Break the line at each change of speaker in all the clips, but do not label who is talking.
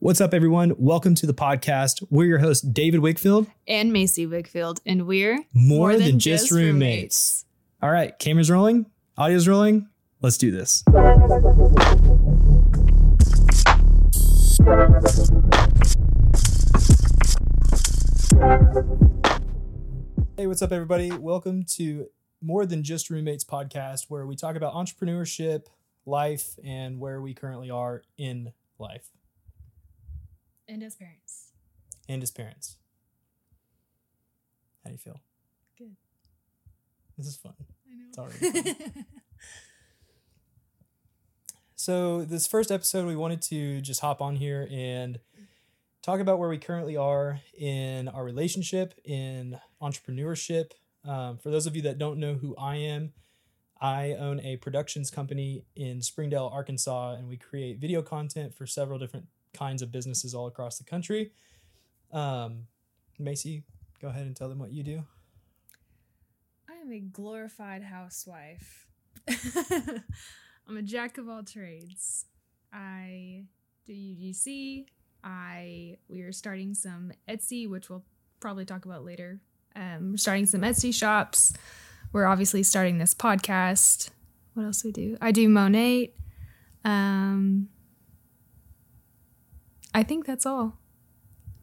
What's up, everyone? Welcome to the podcast. We're your hosts, David Wigfield.
and Macy Wigfield, and we're
More, than, just roommates. All right, cameras rolling, audio's rolling. Let's do this. Hey, what's up, everybody? Welcome to More Than Just Roommates podcast, where we talk about entrepreneurship, life, and where we currently are in life
And as parents,
and as parents. How do you feel?
Good.
This is fun.
I know.
It's already fun. So, this first episode, we wanted to just hop on here and talk about where we currently are in our relationship, in entrepreneurship. Um, for those of you that don't know who I am, I own a productions company in Springdale, Arkansas, and we create video content for several different kinds of businesses all across the country. Um, Macy, go ahead and tell them what you do.
I am a glorified housewife. I'm a jack of all trades. I do UGC. I we are starting some Etsy, which we'll probably talk about later. Um, we're starting some Etsy shops. We're obviously starting this podcast. What else do we do? I do Monet. Um, I think that's all.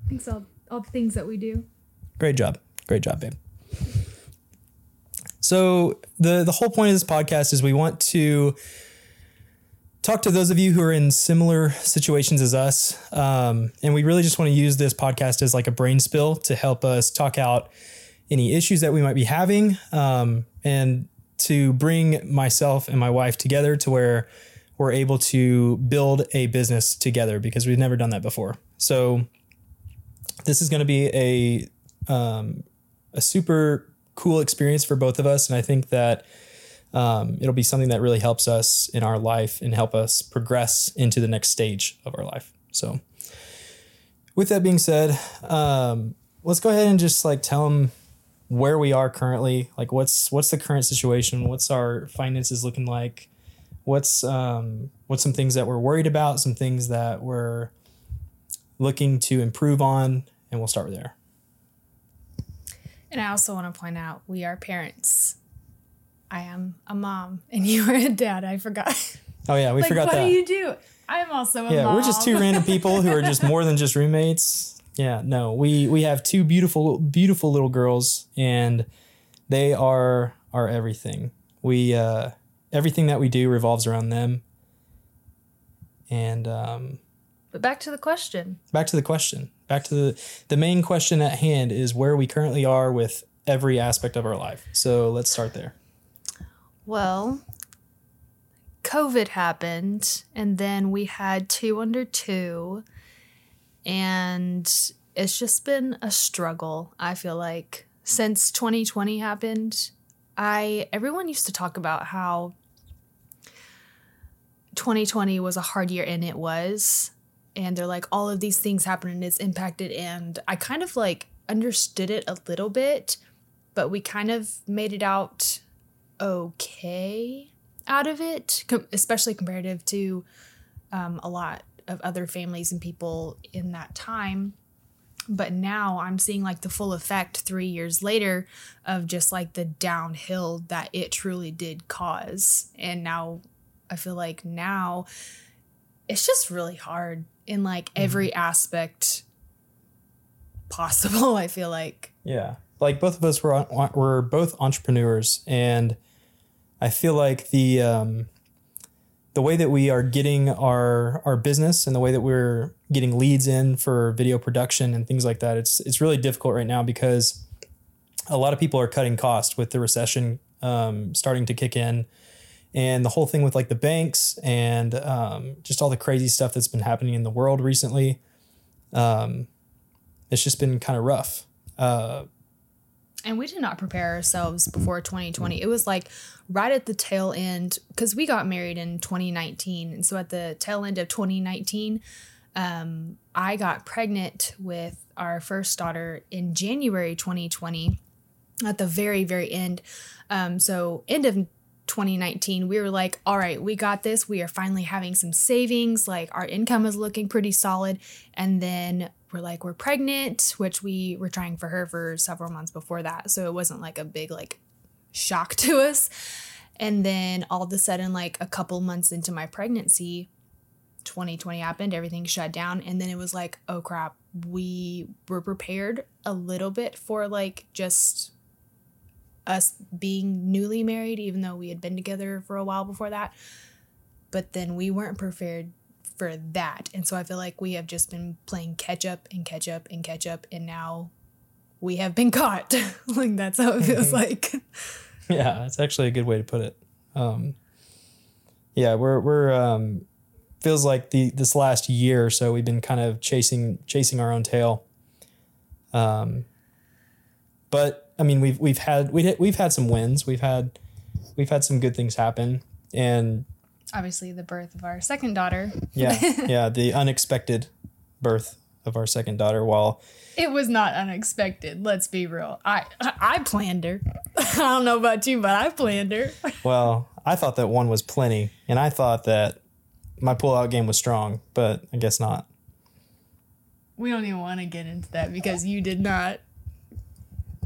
I think so. All the things that we do.
Great job. Great job, babe. So the the whole point of this podcast is we want to talk to those of you who are in similar situations as us, um, and we really just want to use this podcast as like a brain spill to help us talk out any issues that we might be having, um, and to bring myself and my wife together to where we're able to build a business together because we've never done that before. So this is going to be a um, a super cool experience for both of us, and I think that um, it'll be something that really helps us in our life and help us progress into the next stage of our life. So, with that being said, um, let's go ahead and just like tell them where we are currently. Like, what's what's the current situation? What's our finances looking like? What's um, what's some things that we're worried about? Some things that we're looking to improve on, and we'll start there.
And I also want to point out we are parents. I am a mom and you are a dad. I forgot.
Oh yeah, we
like,
forgot
what
that.
What do you do? I'm also a
yeah,
mom.
we're just two random people who are just more than just roommates. Yeah, no, we we have two beautiful beautiful little girls, and they are are everything. We uh, everything that we do revolves around them. And um,
But back to the question.
back to the question. Back to the the main question at hand is where we currently are with every aspect of our life. So let's start there.
Well, COVID happened, and then we had two under two, and it's just been a struggle. I feel like since 2020 happened, I everyone used to talk about how 2020 was a hard year, and it was. And they're like, all of these things happened, and it's impacted. And I kind of like understood it a little bit, but we kind of made it out okay out of it, com- especially comparative to um, a lot of other families and people in that time. But now I'm seeing like the full effect three years later of just like the downhill that it truly did cause. And now I feel like now it's just really hard in like every aspect possible. I feel like.
Yeah. Like both of us were were both entrepreneurs and I feel like the um the way that we are getting our our business and the way that we're getting leads in for video production and things like that it's it's really difficult right now because a lot of people are cutting costs with the recession um, starting to kick in and the whole thing with like the banks and um, just all the crazy stuff that's been happening in the world recently um, it's just been kind of rough. Uh,
and we did not prepare ourselves before 2020 it was like right at the tail end because we got married in 2019 and so at the tail end of 2019 um, i got pregnant with our first daughter in january 2020 at the very very end. Um, so end of 2019, we were like, all right, we got this. We are finally having some savings. Like our income is looking pretty solid. And then we're like, we're pregnant, which we were trying for her for several months before that. So it wasn't like a big like shock to us. And then all of a sudden, like a couple months into my pregnancy, 2020 happened, everything shut down. And then it was like, oh crap, we were prepared a little bit for like just us being newly married, even though we had been together for a while before that. But then we weren't prepared for that. And so I feel like we have just been playing catch up and catch up and catch up. And now we have been caught. like that's how it feels like.
Yeah, that's actually a good way to put it. Um, yeah, we're we're um, feels like the this last year or so we've been kind of chasing chasing our own tail. Um, but I mean we've we've had we we've had some wins. We've had we've had some good things happen, and
Obviously, the birth of our second daughter.
yeah, yeah, the unexpected birth of our second daughter. While
It was not unexpected. Let's be real. I I planned her. I don't know about you, but I planned her.
well, I thought that one was plenty, and I thought that my pullout game was strong, but I guess not.
We don't even want to get into that because you did not.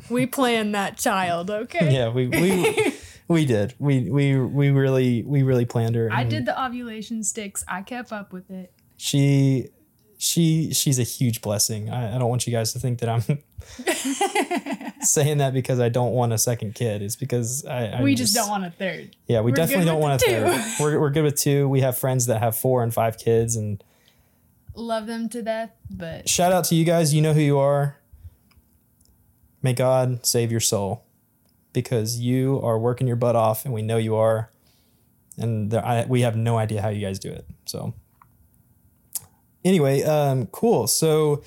We planned that child, okay?
Yeah, we we we did. We we we really we really planned her.
I
and
did the ovulation sticks. I kept up with it.
She she she's a huge blessing. I, I don't want you guys to think that I'm saying that because I don't want a second kid. It's because I I'm
we just, don't want a third.
Yeah, we
We're
definitely don't want
the
a third. We're we're good with two. We have friends that have four and five kids, and
Love them to death, but
shout out to you guys. You know who you are. May God save your soul, because you are working your butt off, and we know you are. And there, I, we have no idea how you guys do it. So, anyway, um, cool. So,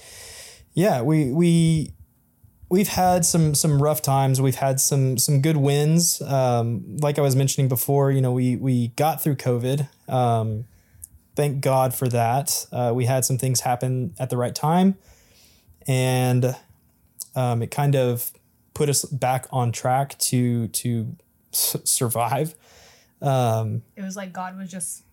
yeah, we we we've had some some rough times. We've had some some good wins. Um, like I was mentioning before, you know, we we got through COVID. Um, thank God for that. Uh, we had some things happen at the right time, and um, it kind of put us back on track to to s- survive. Um,
it was like God was just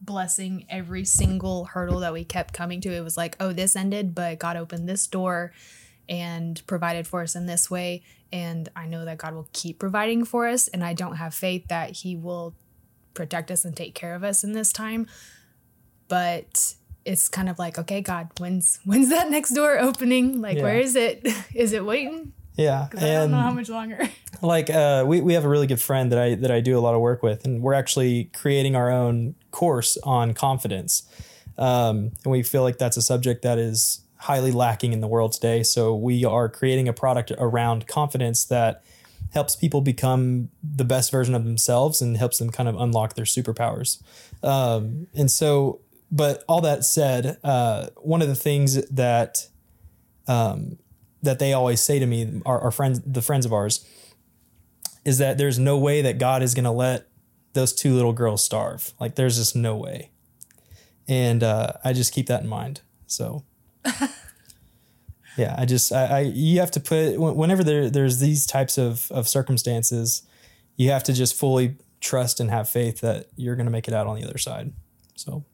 blessing every single hurdle that we kept coming to. It was like, oh, this ended, but God opened this door and provided for us in this way. And I know that God will keep providing for us. And I don't have faith that He will protect us and take care of us in this time. But it's kind of like, okay, God, when's when's that next door opening? Like,
Yeah.
where is it? Is it waiting?
yeah,
'Cause I don't know how much longer.
like uh, we, we have a really good friend that I that I do a lot of work with, and we're actually creating our own course on confidence. Um, and we feel like that's a subject that is highly lacking in the world today. So we are creating a product around confidence that helps people become the best version of themselves and helps them kind of unlock their superpowers. Um, and so, but all that said, uh, one of the things that um, that they always say to me, our, our friends, the friends of ours, is that there's no way that God is going to let those two little girls starve. Like there's just no way. And uh, I just keep that in mind. So yeah, I just, I, I you have to put, whenever there, there's these types of, of circumstances, you have to just fully trust and have faith that you're going to make it out on the other side. So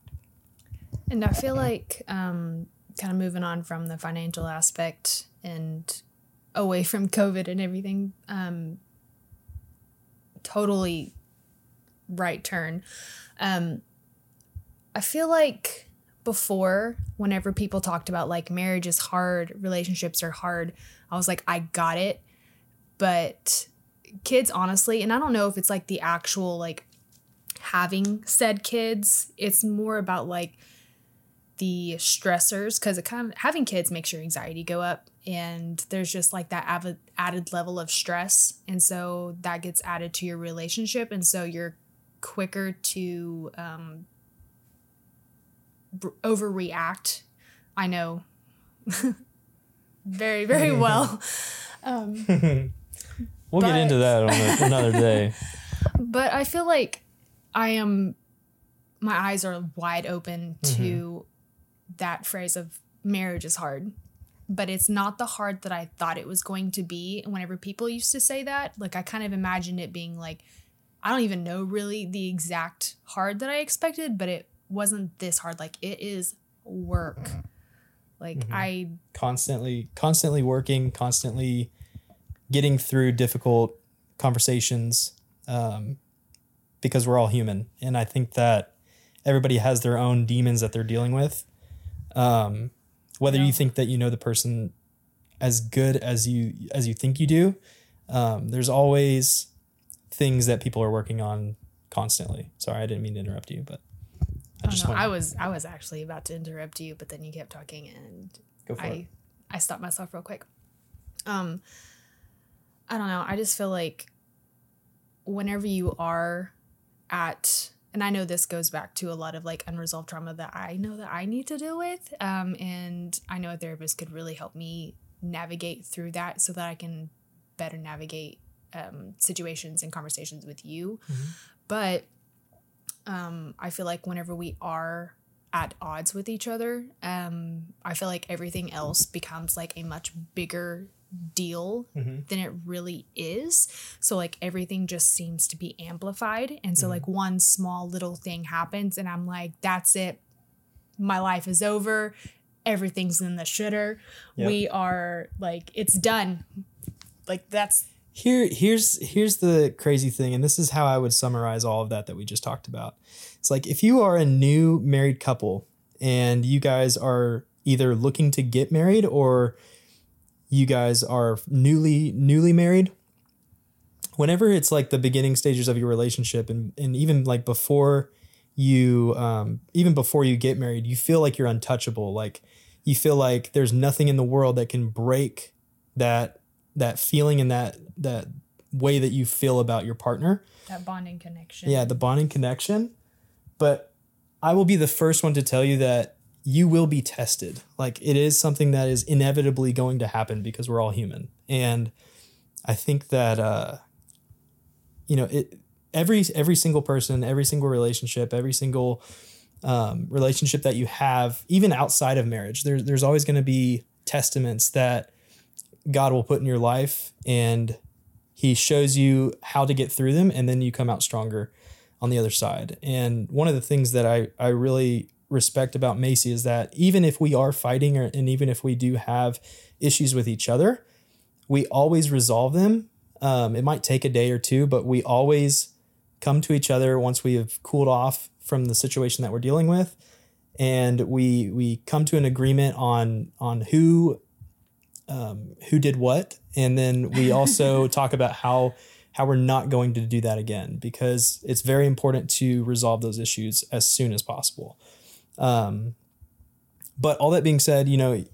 And I feel like um, kind of moving on from the financial aspect and away from COVID and everything, um, totally right turn. Um, I feel like before, whenever people talked about like marriage is hard, relationships are hard, I was like, I got it. But kids, honestly, and I don't know if it's like the actual like having said kids, it's more about like the stressors because it kind of having kids makes your anxiety go up and there's just like that avid, added level of stress and so that gets added to your relationship and so you're quicker to um, br- overreact. I know. Very very well. Um,
we'll get into that on a, another day.
but I feel like I am my eyes are wide open to that phrase of marriage is hard. But it's not the hard that I thought it was going to be. And whenever people used to say that, like I kind of imagined it being like I don't even know really the exact hard that I expected, but it wasn't this hard. Like it is work. Like
Mhm.
I
constantly constantly working constantly getting through difficult conversations um, because we're all human and i think that everybody has their own demons that they're dealing with um, whether
Yeah.
you think that you know the person as good as you as you think you do um, there's always things that people are working on constantly sorry i didn't mean to interrupt you but
I don't know. I was I was actually about to interrupt you, but then you kept talking and
go for
I
it
I stopped myself real quick. Um I don't know. I just feel like whenever you are at and I know this goes back to a lot of like unresolved trauma that I know that I need to deal with. Um, and I know a therapist could really help me navigate through that so that I can better navigate um, situations and conversations with you.
Mhm.
But um, I feel like whenever we are at odds with each other, um, I feel like everything else becomes like a much bigger deal
Mhm.
than it really is. So like everything just seems to be amplified. And so like one small little thing happens and I'm like, that's it. My life is over. Everything's in the shitter.
Yep.
We are like, it's done. Like that's
Here, here's here's the crazy thing, and this is how I would summarize all of that that we just talked about. It's like if you are a new married couple and you guys are either looking to get married or you guys are newly newly married. Whenever it's like the beginning stages of your relationship, and and even like before you um, even before you get married, you feel like you're untouchable. Like you feel like there's nothing in the world that can break that that feeling and that that way that you feel about your partner.
that bonding connection.
Yeah, the bonding connection. But I will be the first one to tell you that you will be tested. Like it is something that is inevitably going to happen because we're all human. And I think that uh you know, it every every single person, every single relationship, every single um, relationship that you have, even outside of marriage, there's there's always going to be testaments that God will put in your life, and He shows you how to get through them, and then you come out stronger on the other side. And one of the things that I I really respect about Macy is that even if we are fighting, or, and even if we do have issues with each other, we always resolve them. Um, it might take a day or two, but we always come to each other once we have cooled off from the situation that we're dealing with, and we we come to an agreement on on who um, who did what, and then we also talk about how how we're not going to do that again because it's very important to resolve those issues as soon as possible. Um, but all that being said, you know,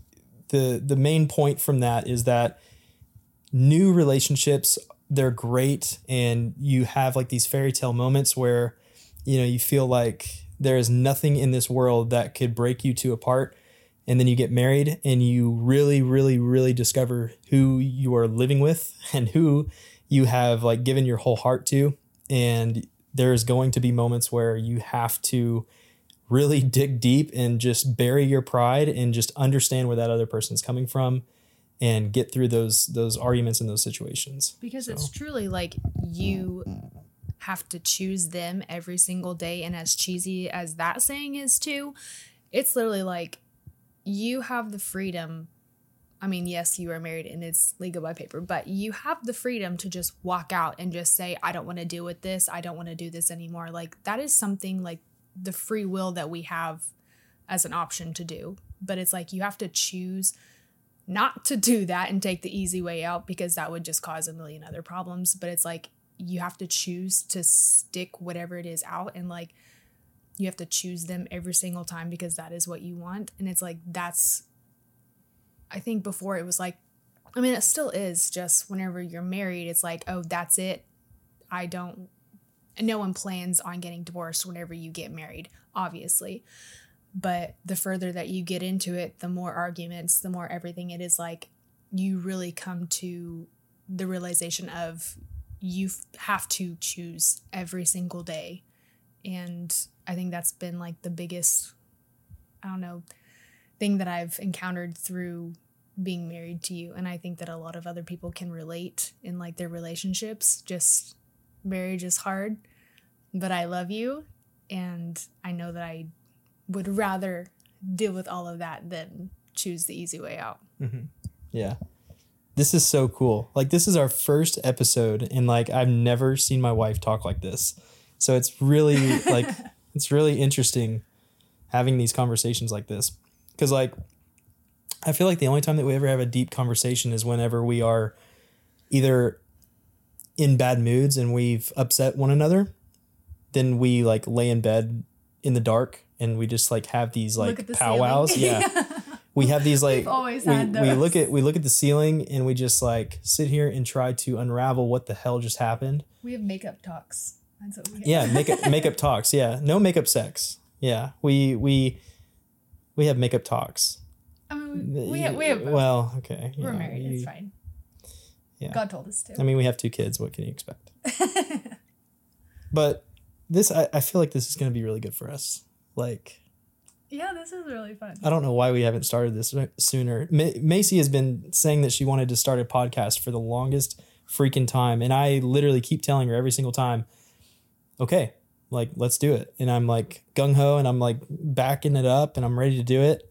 the the main point from that is that new relationships they're great and you have like these fairy tale moments where you know you feel like there is nothing in this world that could break you two apart. And then you get married and you really really really discover who you are living with and who you have like given your whole heart to. And there's going to be moments where you have to really dig deep and just bury your pride and just understand where that other person's coming from and get through those those arguments and those situations.
because
So-
it's truly like you have to choose them every single day and as cheesy as that saying is too it's literally like you have the freedom i mean yes you are married and it's legal by paper but you have the freedom to just walk out and just say i don't want to deal with this. I don't want to do this anymore. Like that is something like the free will that we have as an option to do but it's like you have to choose not to do that and take the easy way out because that would just cause a million other problems. But it's like you have to choose to stick whatever it is out and like you have to choose them every single time because that is what you want. And it's like that's I think before it was like I mean it still is just whenever you're married, it's like, oh, that's it. I don't no one plans on getting divorced whenever you get married, obviously. But the further that you get into it the more arguments the more everything. It is like you really come to the realization of you have to choose every single day. And i think that's been like the biggest i don't know thing that i've encountered through being married to you. And i think that a lot of other people can relate in like their relationships. Just marriage is hard, but I love you. And I know that I would rather deal with all of that than choose the easy way out. Mm-hmm.
Yeah. This is so cool. Like this is our first episode and like I've never seen my wife talk like this. So it's really like it's really interesting having these conversations like this cuz like I feel like the only time that we ever have a deep conversation is whenever we are either in bad moods and we've upset one another, then we like lay in bed in the dark and we just like have these like
the
powwows. Yeah. We have these like
always
we, we look at we look at the ceiling and we just like sit here and try to unravel what the hell just happened.
We have makeup talks. That's what we
Yeah, makeup makeup talks. Yeah, no makeup sex. Yeah, we we we have makeup talks.
I mean, we, we have, we have both.
well, okay.
We're married.
you-
it's fine.
yeah.
God told us to.
I mean, we have two kids. What can you expect? but this, I, I feel like this is going to be really good for us. Like,
yeah, this is really fun.
I don't know why we haven't started this sooner. Ma- Macy has been saying that she wanted to start a podcast for the longest freaking time. And I literally keep telling her every single time, okay, like, let's do it. And I'm like gung ho and I'm like backing it up and I'm ready to do it.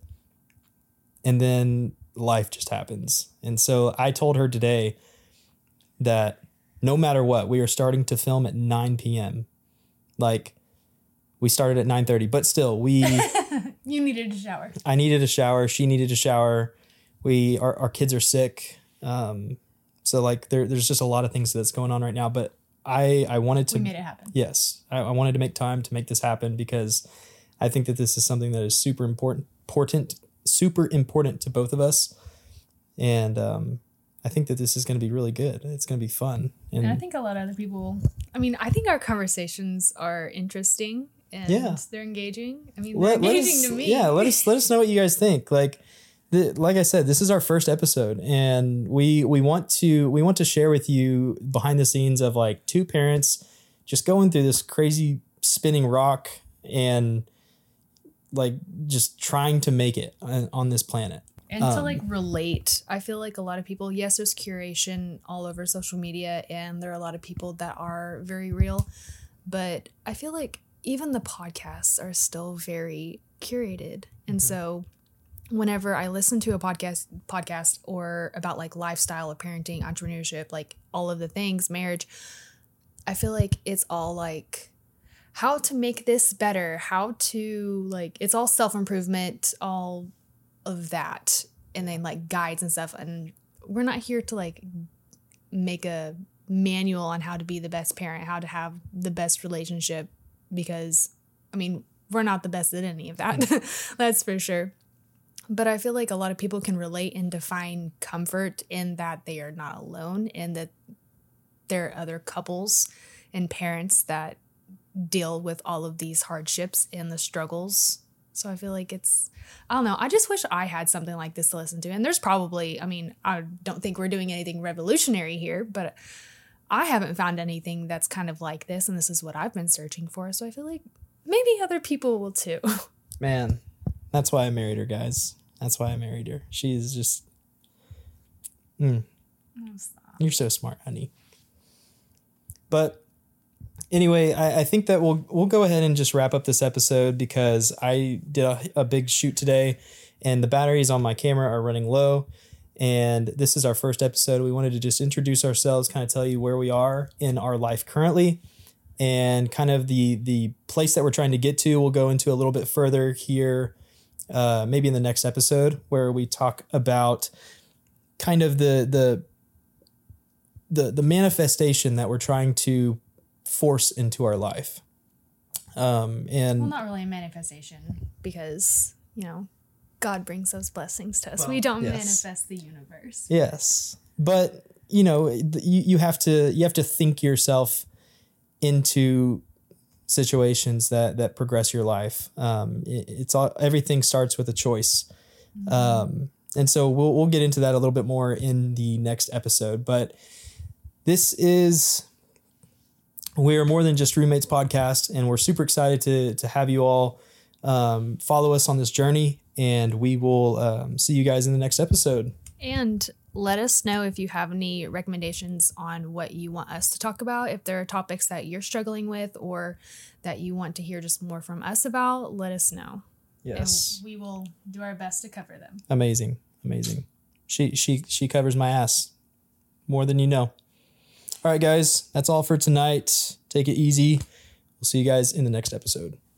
And then life just happens. And so I told her today that no matter what, we are starting to film at 9 p.m. Like, we started at 9:30, but still, we
You needed a shower.
I needed a shower. She needed a shower. We our, our kids are sick. Um, so like there there's just a lot of things that's going on right now. But I I wanted to
We made it happen.
yes I, I wanted to make time to make this happen because I think that this is something that is super important important super important to both of us, and um, I think that this is going to be really good. It's going to be fun. And,
And I think a lot of other people, I mean, I think our conversations are interesting and
Yeah.
they're engaging. I mean, they're
let, let
engaging
us,
to me.
Yeah, let us let us know what you guys think. Like, the, like I said, this is our first episode, and we we want to we want to share with you behind the scenes of like two parents just going through this crazy spinning rock and like just trying to make it on, on this planet.
And to
Um,
like relate i feel like a lot of people yes there's curation all over social media and there are a lot of people that are very real but i feel like even the podcasts are still very curated. And so whenever i listen to a podcast podcast or about like lifestyle or parenting entrepreneurship like all of the things marriage i feel like it's all like how to make this better how to like it's all self-improvement all of that and then like guides and stuff and we're not here to like make a manual on how to be the best parent how to have the best relationship because i mean we're not the best at any of that mm. that's for sure. But i feel like a lot of people can relate and define comfort in that they are not alone and that there are other couples and parents that deal with all of these hardships and the struggles so i feel like it's I don't know. I just wish I had something like this to listen to. And there's probably, I mean, I don't think we're doing anything revolutionary here, but I haven't found anything that's kind of like this. And this is what I've been searching for. So I feel like maybe other people will too.
Man, that's why I married her, guys. That's why I married her. She is just. Mm, you're so smart, honey. But anyway, I, I think that we'll we'll go ahead and just wrap up this episode because I did a, a big shoot today, and the batteries on my camera are running low. And this is our first episode. We wanted to just introduce ourselves, kind of tell you where we are in our life currently, and kind of the the place that we're trying to get to. We'll go into a little bit further here, uh, maybe in the next episode, where we talk about kind of the the the the manifestation that we're trying to force into our life. Um, and
well, not really a manifestation because, you know, God brings those blessings to us. we don't
yes.
manifest the universe.
Yes, but you know, you, you have to you have to think yourself into situations that that progress your life. Um, it- it's all everything starts with a choice, um, and so we'll we'll get into that a little bit more in the next episode. But this is we are more than just roommates podcast, and we're super excited to to have you all um, follow us on this journey, and we will um, see you guys in the next episode.
And let us know if you have any recommendations on what you want us to talk about. If there are topics that you're struggling with or that you want to hear just more from us about, let us know.
Yes.
And we will do our best to cover them.
Amazing. Amazing. She she she covers my ass more than you know. All right, guys, that's all for tonight. Take it easy. We'll see you guys in the next episode.